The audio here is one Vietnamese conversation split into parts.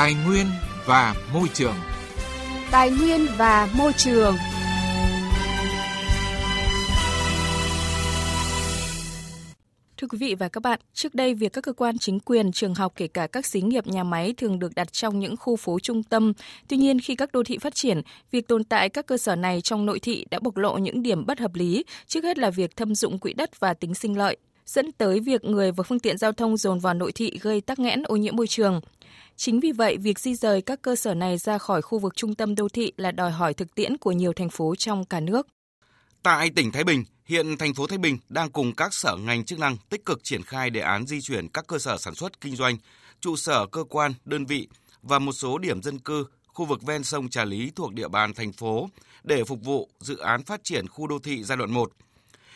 Tài nguyên và môi trường. Tài nguyên và môi trường. Thưa quý vị và các bạn, trước đây việc các cơ quan chính quyền, trường học kể cả các xí nghiệp nhà máy thường được đặt trong những khu phố trung tâm. Tuy nhiên khi các đô thị phát triển, việc tồn tại các cơ sở này trong nội thị đã bộc lộ những điểm bất hợp lý, trước hết là việc thâm dụng quỹ đất và tính sinh lợi dẫn tới việc người và phương tiện giao thông dồn vào nội thị gây tắc nghẽn ô nhiễm môi trường. Chính vì vậy, việc di rời các cơ sở này ra khỏi khu vực trung tâm đô thị là đòi hỏi thực tiễn của nhiều thành phố trong cả nước. Tại tỉnh Thái Bình, hiện thành phố Thái Bình đang cùng các sở ngành chức năng tích cực triển khai đề án di chuyển các cơ sở sản xuất kinh doanh, trụ sở cơ quan, đơn vị và một số điểm dân cư, khu vực ven sông Trà Lý thuộc địa bàn thành phố để phục vụ dự án phát triển khu đô thị giai đoạn 1.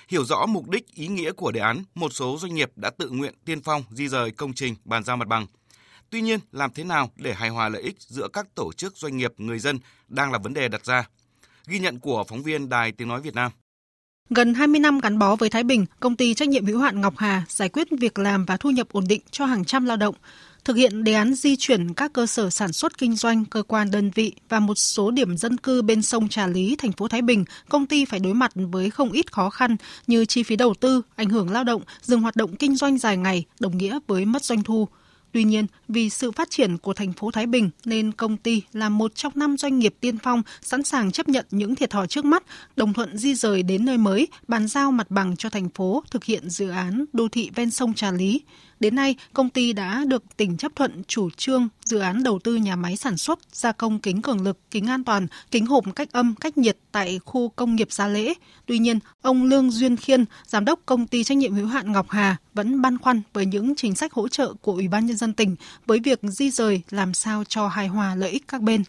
Hiểu rõ mục đích, ý nghĩa của đề án, một số doanh nghiệp đã tự nguyện tiên phong di rời công trình bàn giao mặt bằng. Tuy nhiên, làm thế nào để hài hòa lợi ích giữa các tổ chức doanh nghiệp, người dân đang là vấn đề đặt ra. Ghi nhận của phóng viên Đài Tiếng Nói Việt Nam. Gần 20 năm gắn bó với Thái Bình, công ty trách nhiệm hữu hạn Ngọc Hà giải quyết việc làm và thu nhập ổn định cho hàng trăm lao động. Thực hiện đề án di chuyển các cơ sở sản xuất kinh doanh, cơ quan đơn vị và một số điểm dân cư bên sông Trà Lý, thành phố Thái Bình, công ty phải đối mặt với không ít khó khăn như chi phí đầu tư, ảnh hưởng lao động, dừng hoạt động kinh doanh dài ngày, đồng nghĩa với mất doanh thu. Tuy nhiên, vì sự phát triển của thành phố Thái Bình nên công ty là một trong năm doanh nghiệp tiên phong sẵn sàng chấp nhận những thiệt thòi trước mắt, đồng thuận di rời đến nơi mới, bàn giao mặt bằng cho thành phố thực hiện dự án đô thị ven sông Trà Lý. Đến nay, công ty đã được tỉnh chấp thuận chủ trương dự án đầu tư nhà máy sản xuất gia công kính cường lực, kính an toàn, kính hộp cách âm, cách nhiệt tại khu công nghiệp Gia Lễ. Tuy nhiên, ông Lương Duyên Khiên, giám đốc công ty trách nhiệm hữu hạn Ngọc Hà vẫn băn khoăn với những chính sách hỗ trợ của Ủy ban nhân dân tỉnh với việc di rời làm sao cho hài hòa lợi ích các bên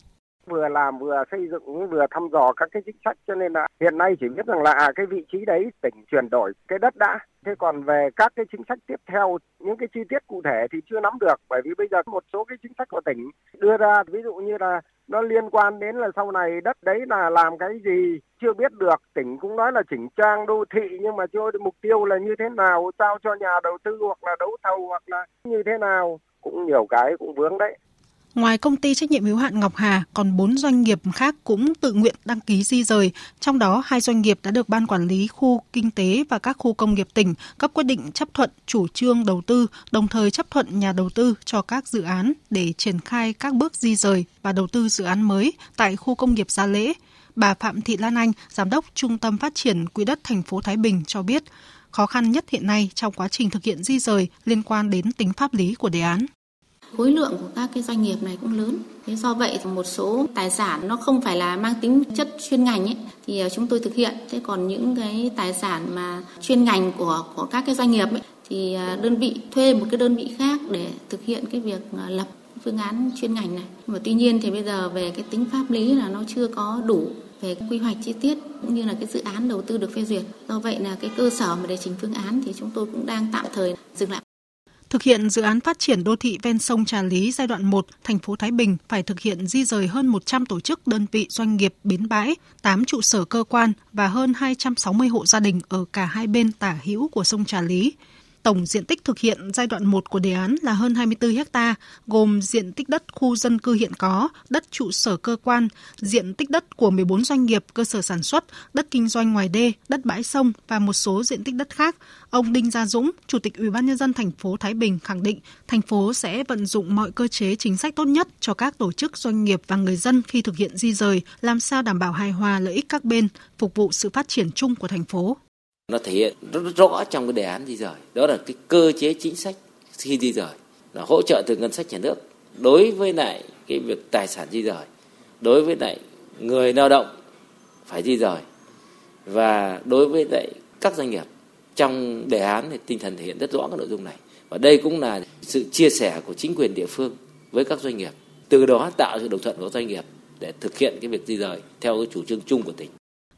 vừa làm vừa xây dựng vừa thăm dò các cái chính sách. Cho nên là hiện nay chỉ biết rằng là à, cái vị trí đấy tỉnh chuyển đổi cái đất đã. Thế còn về các cái chính sách tiếp theo những cái chi tiết cụ thể thì chưa nắm được. Bởi vì bây giờ một số cái chính sách của tỉnh đưa ra ví dụ như là nó liên quan đến là sau này đất đấy là làm cái gì chưa biết được. Tỉnh cũng nói là chỉnh trang đô thị nhưng mà chưa mục tiêu là như thế nào sao cho nhà đầu tư hoặc là đấu thầu hoặc là như thế nào. Cũng nhiều cái cũng vướng đấy. Ngoài công ty trách nhiệm hữu hạn Ngọc Hà, còn 4 doanh nghiệp khác cũng tự nguyện đăng ký di rời, trong đó hai doanh nghiệp đã được Ban Quản lý Khu Kinh tế và các khu công nghiệp tỉnh cấp quyết định chấp thuận chủ trương đầu tư, đồng thời chấp thuận nhà đầu tư cho các dự án để triển khai các bước di rời và đầu tư dự án mới tại khu công nghiệp Gia Lễ. Bà Phạm Thị Lan Anh, Giám đốc Trung tâm Phát triển Quỹ đất thành phố Thái Bình cho biết, khó khăn nhất hiện nay trong quá trình thực hiện di rời liên quan đến tính pháp lý của đề án khối lượng của các cái doanh nghiệp này cũng lớn. Thế do vậy thì một số tài sản nó không phải là mang tính chất chuyên ngành ấy, thì ờ, chúng tôi thực hiện. Thế còn những cái tài sản mà chuyên ngành của của các cái doanh nghiệp ấy, thì ờ, đơn vị thuê một cái đơn vị khác để thực hiện cái việc ờ, lập phương án chuyên ngành này. Mà tuy nhiên thì bây giờ về cái tính pháp lý là nó chưa có đủ về quy hoạch chi tiết cũng như là cái dự án đầu tư được phê duyệt. Do vậy là cái cơ sở mà để trình phương án thì chúng tôi cũng đang tạm thời dừng lại. Thực hiện dự án phát triển đô thị ven sông Trà Lý giai đoạn 1, thành phố Thái Bình phải thực hiện di rời hơn 100 tổ chức đơn vị doanh nghiệp bến bãi, 8 trụ sở cơ quan và hơn 260 hộ gia đình ở cả hai bên tả hữu của sông Trà Lý. Tổng diện tích thực hiện giai đoạn 1 của đề án là hơn 24 ha, gồm diện tích đất khu dân cư hiện có, đất trụ sở cơ quan, diện tích đất của 14 doanh nghiệp, cơ sở sản xuất, đất kinh doanh ngoài đê, đất bãi sông và một số diện tích đất khác. Ông Đinh Gia Dũng, Chủ tịch Ủy ban nhân dân thành phố Thái Bình khẳng định, thành phố sẽ vận dụng mọi cơ chế chính sách tốt nhất cho các tổ chức doanh nghiệp và người dân khi thực hiện di rời, làm sao đảm bảo hài hòa lợi ích các bên, phục vụ sự phát triển chung của thành phố nó thể hiện rất rõ trong cái đề án di rời. Đó là cái cơ chế chính sách khi di rời, là hỗ trợ từ ngân sách nhà nước đối với lại cái việc tài sản di rời, đối với lại người lao động phải di rời, và đối với lại các doanh nghiệp. Trong đề án thì tinh thần thể hiện rất rõ cái nội dung này. Và đây cũng là sự chia sẻ của chính quyền địa phương với các doanh nghiệp, từ đó tạo sự đồng thuận của doanh nghiệp để thực hiện cái việc di rời theo cái chủ trương chung của tỉnh.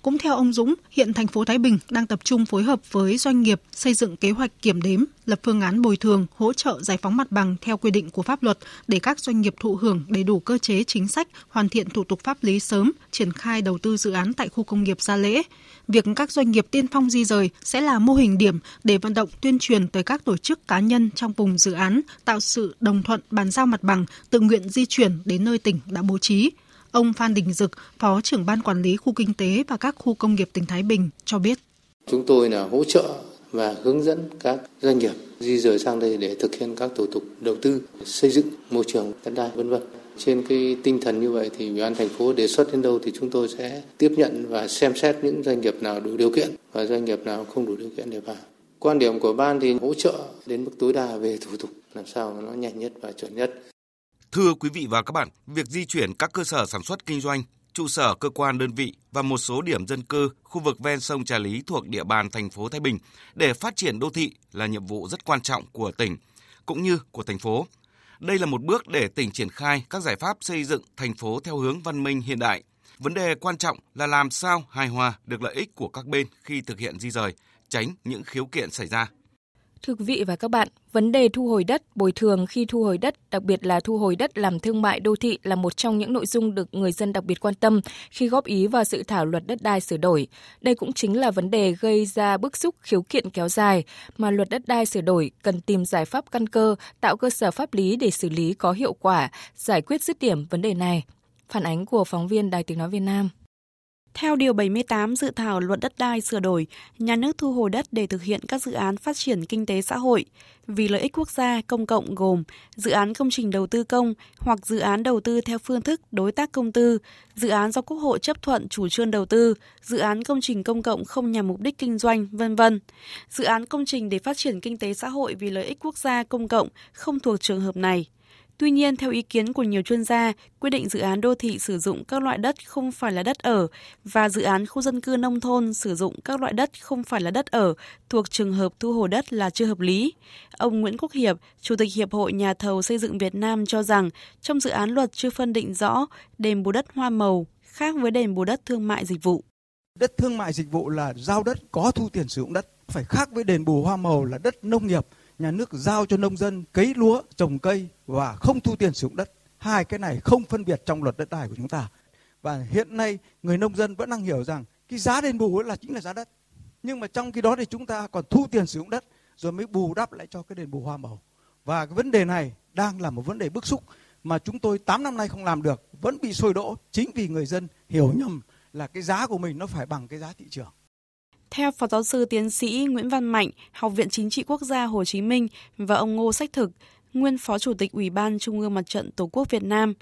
Cũng theo ông Dũng, hiện thành phố Thái Bình đang tập trung phối hợp với doanh nghiệp xây dựng kế hoạch kiểm đếm, lập phương án bồi thường, hỗ trợ giải phóng mặt bằng theo quy định của pháp luật để các doanh nghiệp thụ hưởng đầy đủ cơ chế chính sách, hoàn thiện thủ tục pháp lý sớm, triển khai đầu tư dự án tại khu công nghiệp Gia Lễ. Việc các doanh nghiệp tiên phong di rời sẽ là mô hình điểm để vận động tuyên truyền tới các tổ chức cá nhân trong vùng dự án, tạo sự đồng thuận bàn giao mặt bằng, tự nguyện di chuyển đến nơi tỉnh đã bố trí. Ông Phan Đình Dực, Phó trưởng Ban Quản lý Khu Kinh tế và các khu công nghiệp tỉnh Thái Bình cho biết. Chúng tôi là hỗ trợ và hướng dẫn các doanh nghiệp di rời sang đây để thực hiện các thủ tục đầu tư, xây dựng môi trường đất đai vân vân. Trên cái tinh thần như vậy thì Ủy ban thành phố đề xuất đến đâu thì chúng tôi sẽ tiếp nhận và xem xét những doanh nghiệp nào đủ điều kiện và doanh nghiệp nào không đủ điều kiện để vào. Quan điểm của ban thì hỗ trợ đến mức tối đa về thủ tục làm sao nó nhanh nhất và chuẩn nhất. Thưa quý vị và các bạn, việc di chuyển các cơ sở sản xuất kinh doanh, trụ sở cơ quan đơn vị và một số điểm dân cư, khu vực ven sông Trà Lý thuộc địa bàn thành phố Thái Bình để phát triển đô thị là nhiệm vụ rất quan trọng của tỉnh cũng như của thành phố. Đây là một bước để tỉnh triển khai các giải pháp xây dựng thành phố theo hướng văn minh hiện đại. Vấn đề quan trọng là làm sao hài hòa được lợi ích của các bên khi thực hiện di rời, tránh những khiếu kiện xảy ra. Thưa quý vị và các bạn, vấn đề thu hồi đất, bồi thường khi thu hồi đất, đặc biệt là thu hồi đất làm thương mại đô thị là một trong những nội dung được người dân đặc biệt quan tâm khi góp ý vào dự thảo luật đất đai sửa đổi. Đây cũng chính là vấn đề gây ra bức xúc khiếu kiện kéo dài mà luật đất đai sửa đổi cần tìm giải pháp căn cơ, tạo cơ sở pháp lý để xử lý có hiệu quả, giải quyết dứt điểm vấn đề này. Phản ánh của phóng viên Đài Tiếng Nói Việt Nam. Theo Điều 78 dự thảo luật đất đai sửa đổi, nhà nước thu hồi đất để thực hiện các dự án phát triển kinh tế xã hội vì lợi ích quốc gia công cộng gồm dự án công trình đầu tư công hoặc dự án đầu tư theo phương thức đối tác công tư, dự án do Quốc hội chấp thuận chủ trương đầu tư, dự án công trình công cộng không nhằm mục đích kinh doanh, vân vân. Dự án công trình để phát triển kinh tế xã hội vì lợi ích quốc gia công cộng không thuộc trường hợp này. Tuy nhiên, theo ý kiến của nhiều chuyên gia, quy định dự án đô thị sử dụng các loại đất không phải là đất ở và dự án khu dân cư nông thôn sử dụng các loại đất không phải là đất ở thuộc trường hợp thu hồi đất là chưa hợp lý. Ông Nguyễn Quốc Hiệp, Chủ tịch Hiệp hội Nhà thầu xây dựng Việt Nam cho rằng trong dự án luật chưa phân định rõ đền bù đất hoa màu khác với đền bù đất thương mại dịch vụ. Đất thương mại dịch vụ là giao đất có thu tiền sử dụng đất, phải khác với đền bù hoa màu là đất nông nghiệp nhà nước giao cho nông dân cấy lúa, trồng cây và không thu tiền sử dụng đất. Hai cái này không phân biệt trong luật đất đai của chúng ta. Và hiện nay người nông dân vẫn đang hiểu rằng cái giá đền bù là chính là giá đất. Nhưng mà trong khi đó thì chúng ta còn thu tiền sử dụng đất rồi mới bù đắp lại cho cái đền bù hoa màu. Và cái vấn đề này đang là một vấn đề bức xúc mà chúng tôi 8 năm nay không làm được, vẫn bị sôi đỗ chính vì người dân hiểu nhầm là cái giá của mình nó phải bằng cái giá thị trường. Theo Phó Giáo sư Tiến sĩ Nguyễn Văn Mạnh, Học viện Chính trị Quốc gia Hồ Chí Minh và ông Ngô Sách Thực, nguyên Phó Chủ tịch Ủy ban Trung ương Mặt trận Tổ quốc Việt Nam,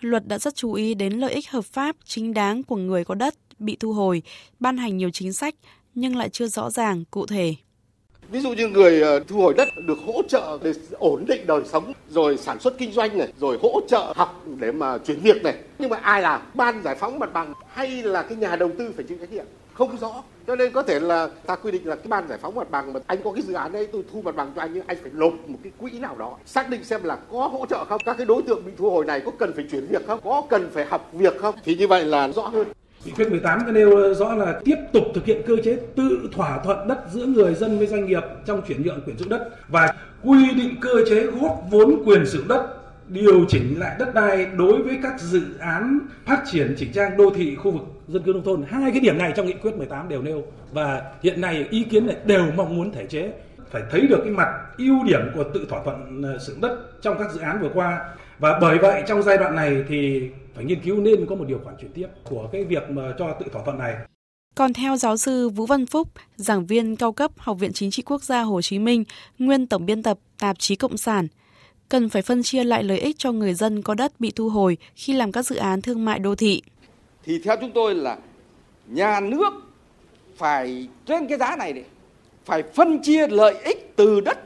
luật đã rất chú ý đến lợi ích hợp pháp, chính đáng của người có đất bị thu hồi, ban hành nhiều chính sách nhưng lại chưa rõ ràng, cụ thể. Ví dụ như người ờ, thu hồi đất được hỗ trợ để ổn định đời sống, rồi sản xuất kinh doanh này, rồi hỗ trợ học để mà chuyển việc này. Nhưng mà ai làm? Ban giải phóng mặt bằng hay là cái nhà đầu tư phải chịu trách nhiệm? Không rõ cho nên có thể là ta quy định là cái ban giải phóng mặt bằng mà anh có cái dự án đấy, tôi thu mặt bằng cho anh nhưng anh phải nộp một cái quỹ nào đó. Xác định xem là có hỗ trợ không, các cái đối tượng bị thu hồi này có cần phải chuyển việc không, có cần phải học việc không? Thì như vậy là rõ hơn. Nghị quyết 18 có nêu rõ là tiếp tục thực hiện cơ chế tự thỏa thuận đất giữa người dân với doanh nghiệp trong chuyển nhượng quyền sử dụng đất và quy định cơ chế góp vốn quyền sử dụng đất điều chỉnh lại đất đai đối với các dự án phát triển chỉnh trang đô thị khu vực dân cư nông thôn. Hai cái điểm này trong nghị quyết 18 đều nêu. Và hiện nay ý kiến này đều mong muốn thể chế. Phải thấy được cái mặt ưu điểm của tự thỏa thuận ờ, sử dụng đất trong các dự án vừa qua. Và bởi vậy trong giai đoạn này thì phải nghiên cứu nên có một điều khoản chuyển tiếp của cái việc mà cho tự thỏa thuận này. Còn theo giáo sư Vũ Văn Phúc, giảng viên cao cấp Học viện Chính trị Quốc gia Hồ Chí Minh, nguyên tổng biên tập tạp chí Cộng sản, cần phải phân chia lại lợi ích cho người dân có đất bị thu hồi khi làm các dự án thương mại đô thị. Thì theo chúng tôi là nhà nước phải trên cái giá này phải phân chia lợi ích từ đất,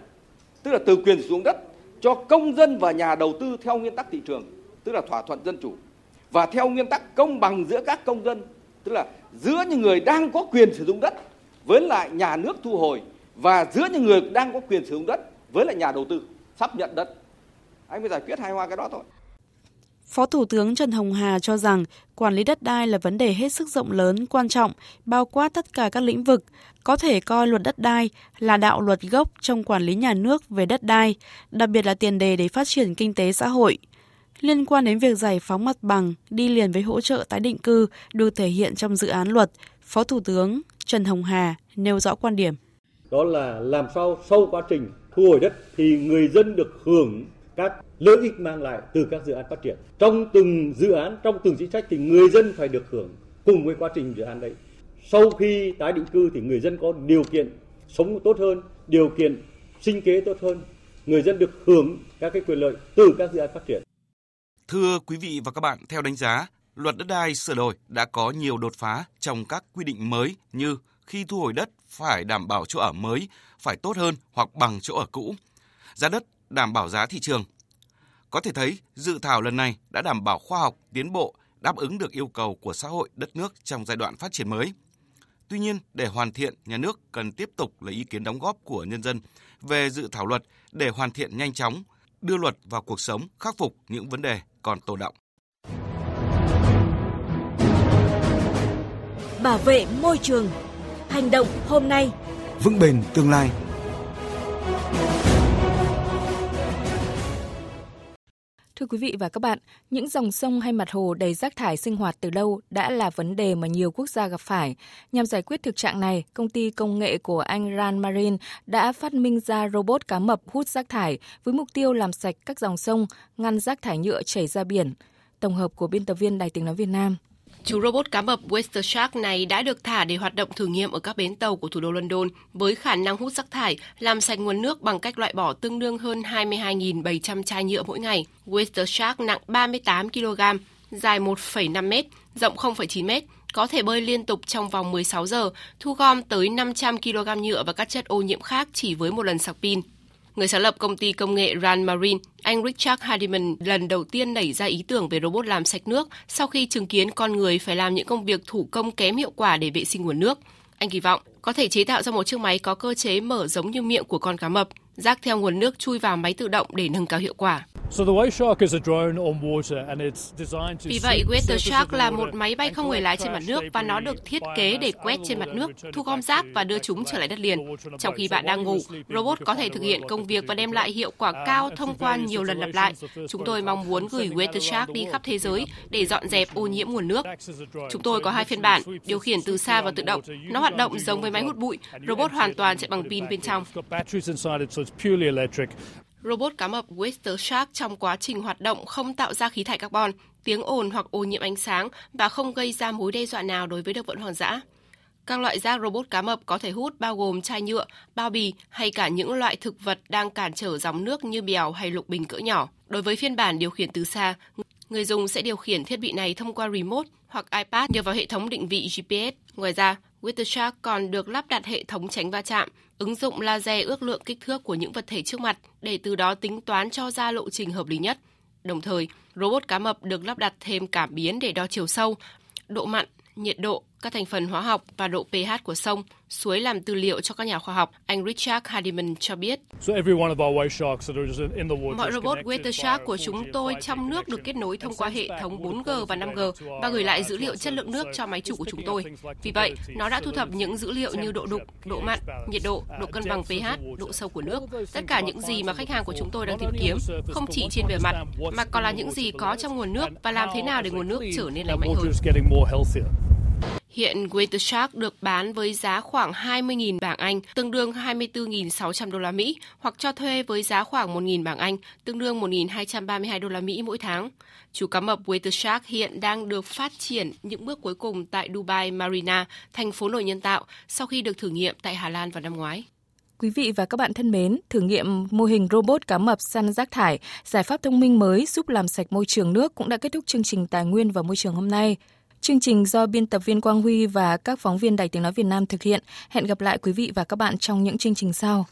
tức là từ quyền sử dụng đất cho công dân và nhà đầu tư theo nguyên tắc thị trường, tức là thỏa thuận dân chủ và theo nguyên tắc công bằng giữa các công dân, tức là giữa những người đang có quyền sử dụng đất với lại nhà nước thu hồi và giữa những người đang có quyền sử dụng đất với lại nhà đầu tư sắp nhận đất anh mới giải quyết hài hòa cái đó thôi Phó Thủ tướng Trần Hồng Hà cho rằng quản lý đất đai là vấn đề hết sức rộng lớn, quan trọng, bao quát tất cả các lĩnh vực, có thể coi luật đất đai là đạo luật gốc trong quản lý nhà nước về đất đai, đặc biệt là tiền đề để phát triển kinh tế xã hội. Liên quan đến việc giải phóng mặt bằng đi liền với hỗ trợ tái định cư được thể hiện trong dự án luật, Phó Thủ tướng Trần Hồng Hà nêu rõ quan điểm. Đó là làm sao sau quá trình thu hồi đất thì người dân được hưởng các lợi ích mang lại từ các dự án phát triển. Trong từng dự án, trong từng chính sách thì người dân phải được hưởng cùng với quá trình dự án đấy. Sau khi tái định cư thì người dân có điều kiện sống tốt hơn, điều kiện sinh kế tốt hơn. Người dân được hưởng các cái quyền lợi từ các dự án phát triển. Thưa quý vị và các bạn, theo đánh giá, luật đất đai sửa đổi đã có nhiều đột phá trong các quy định mới như khi thu hồi đất phải đảm bảo chỗ ở mới phải tốt hơn hoặc bằng chỗ ở cũ. Giá đất đảm bảo giá thị trường. Có thể thấy, dự thảo lần này đã đảm bảo khoa học, tiến bộ, đáp ứng được yêu cầu của xã hội đất nước trong giai đoạn phát triển mới. Tuy nhiên, để hoàn thiện, nhà nước cần tiếp tục lấy ý kiến đóng góp của nhân dân về dự thảo luật để hoàn thiện nhanh chóng, đưa luật vào cuộc sống, khắc phục những vấn đề còn tồn động. Bảo vệ môi trường. Hành động hôm nay. Vững bền tương lai. Thưa quý vị và các bạn, những dòng sông hay mặt hồ đầy rác thải sinh hoạt từ lâu đã là vấn đề mà nhiều quốc gia gặp phải. Nhằm giải quyết thực trạng này, công ty công nghệ của Anh Ran Marine đã phát minh ra robot cá mập hút rác thải với mục tiêu làm sạch các dòng sông, ngăn rác thải nhựa chảy ra biển. Tổng hợp của biên tập viên Đài tiếng nói Việt Nam. Chú robot cá mập Wester Shark này đã được thả để hoạt động thử nghiệm ở các bến tàu của thủ đô London với khả năng hút rác thải, làm sạch nguồn nước bằng cách loại bỏ tương đương hơn 22.700 chai nhựa mỗi ngày. Wester Shark nặng 38 kg, dài 1,5 m, rộng 0,9 m, có thể bơi liên tục trong vòng 16 giờ, thu gom tới 500 kg nhựa và các chất ô nhiễm khác chỉ với một lần sạc pin. Người sáng lập công ty công nghệ Rand Marine, anh Richard Hardiman lần đầu tiên nảy ra ý tưởng về robot làm sạch nước sau khi chứng kiến con người phải làm những công việc thủ công kém hiệu quả để vệ sinh nguồn nước. Anh kỳ vọng có thể chế tạo ra một chiếc máy có cơ chế mở giống như miệng của con cá mập, rác theo nguồn nước chui vào máy tự động để nâng cao hiệu quả. Vì vậy, Weather Shark là một máy bay không người lái trên mặt nước và nó được thiết kế để quét trên mặt nước, thu gom rác và đưa chúng trở lại đất liền. Trong khi bạn đang ngủ, robot có thể thực hiện công việc và đem lại hiệu quả cao thông qua nhiều lần lặp lại. Chúng tôi mong muốn gửi Weather Shark đi khắp thế giới để dọn dẹp ô nhiễm nguồn nước. Chúng tôi có hai phiên bản, điều khiển từ xa và tự động. Nó hoạt động giống với máy hút bụi, robot hoàn toàn chạy bằng pin bên trong. Robot cá mập Wester Shark trong quá trình hoạt động không tạo ra khí thải carbon, tiếng ồn hoặc ô nhiễm ánh sáng và không gây ra mối đe dọa nào đối với động vật hoang dã. Các loại rác robot cá mập có thể hút bao gồm chai nhựa, bao bì hay cả những loại thực vật đang cản trở dòng nước như bèo hay lục bình cỡ nhỏ. Đối với phiên bản điều khiển từ xa, người dùng sẽ điều khiển thiết bị này thông qua remote hoặc iPad nhờ vào hệ thống định vị GPS. Ngoài ra, WeatherShark còn được lắp đặt hệ thống tránh va chạm, ứng dụng laser ước lượng kích thước của những vật thể trước mặt để từ đó tính toán cho ra lộ trình hợp lý nhất. Đồng thời, robot cá mập được lắp đặt thêm cảm biến để đo chiều sâu, độ mặn, nhiệt độ, các thành phần hóa học và độ pH của sông, suối làm tư liệu cho các nhà khoa học, anh Richard Hardiman cho biết. Mọi robot Water Shark của chúng tôi trong nước được kết nối thông qua hệ thống 4G và 5G và gửi lại dữ liệu chất lượng nước cho máy chủ của chúng tôi. Vì vậy, nó đã thu thập những dữ liệu như độ đục, độ mặn, nhiệt độ, độ cân bằng pH, độ sâu của nước, tất cả những gì mà khách hàng của chúng tôi đang tìm kiếm, không chỉ trên bề mặt, mà còn là những gì có trong nguồn nước và làm thế nào để nguồn nước trở nên lành mạnh hơn. Hiện WaterShark được bán với giá khoảng 20.000 bảng Anh, tương đương 24.600 đô la Mỹ, hoặc cho thuê với giá khoảng 1.000 bảng Anh, tương đương 1.232 đô la Mỹ mỗi tháng. Chú cá mập WaterShark hiện đang được phát triển những bước cuối cùng tại Dubai Marina, thành phố nổi nhân tạo, sau khi được thử nghiệm tại Hà Lan vào năm ngoái. Quý vị và các bạn thân mến, thử nghiệm mô hình robot cá mập săn rác thải, giải pháp thông minh mới giúp làm sạch môi trường nước cũng đã kết thúc chương trình Tài nguyên và Môi trường hôm nay. Chương trình do biên tập viên Quang Huy và các phóng viên Đài Tiếng Nói Việt Nam thực hiện. Hẹn gặp lại quý vị và các bạn trong những chương trình sau.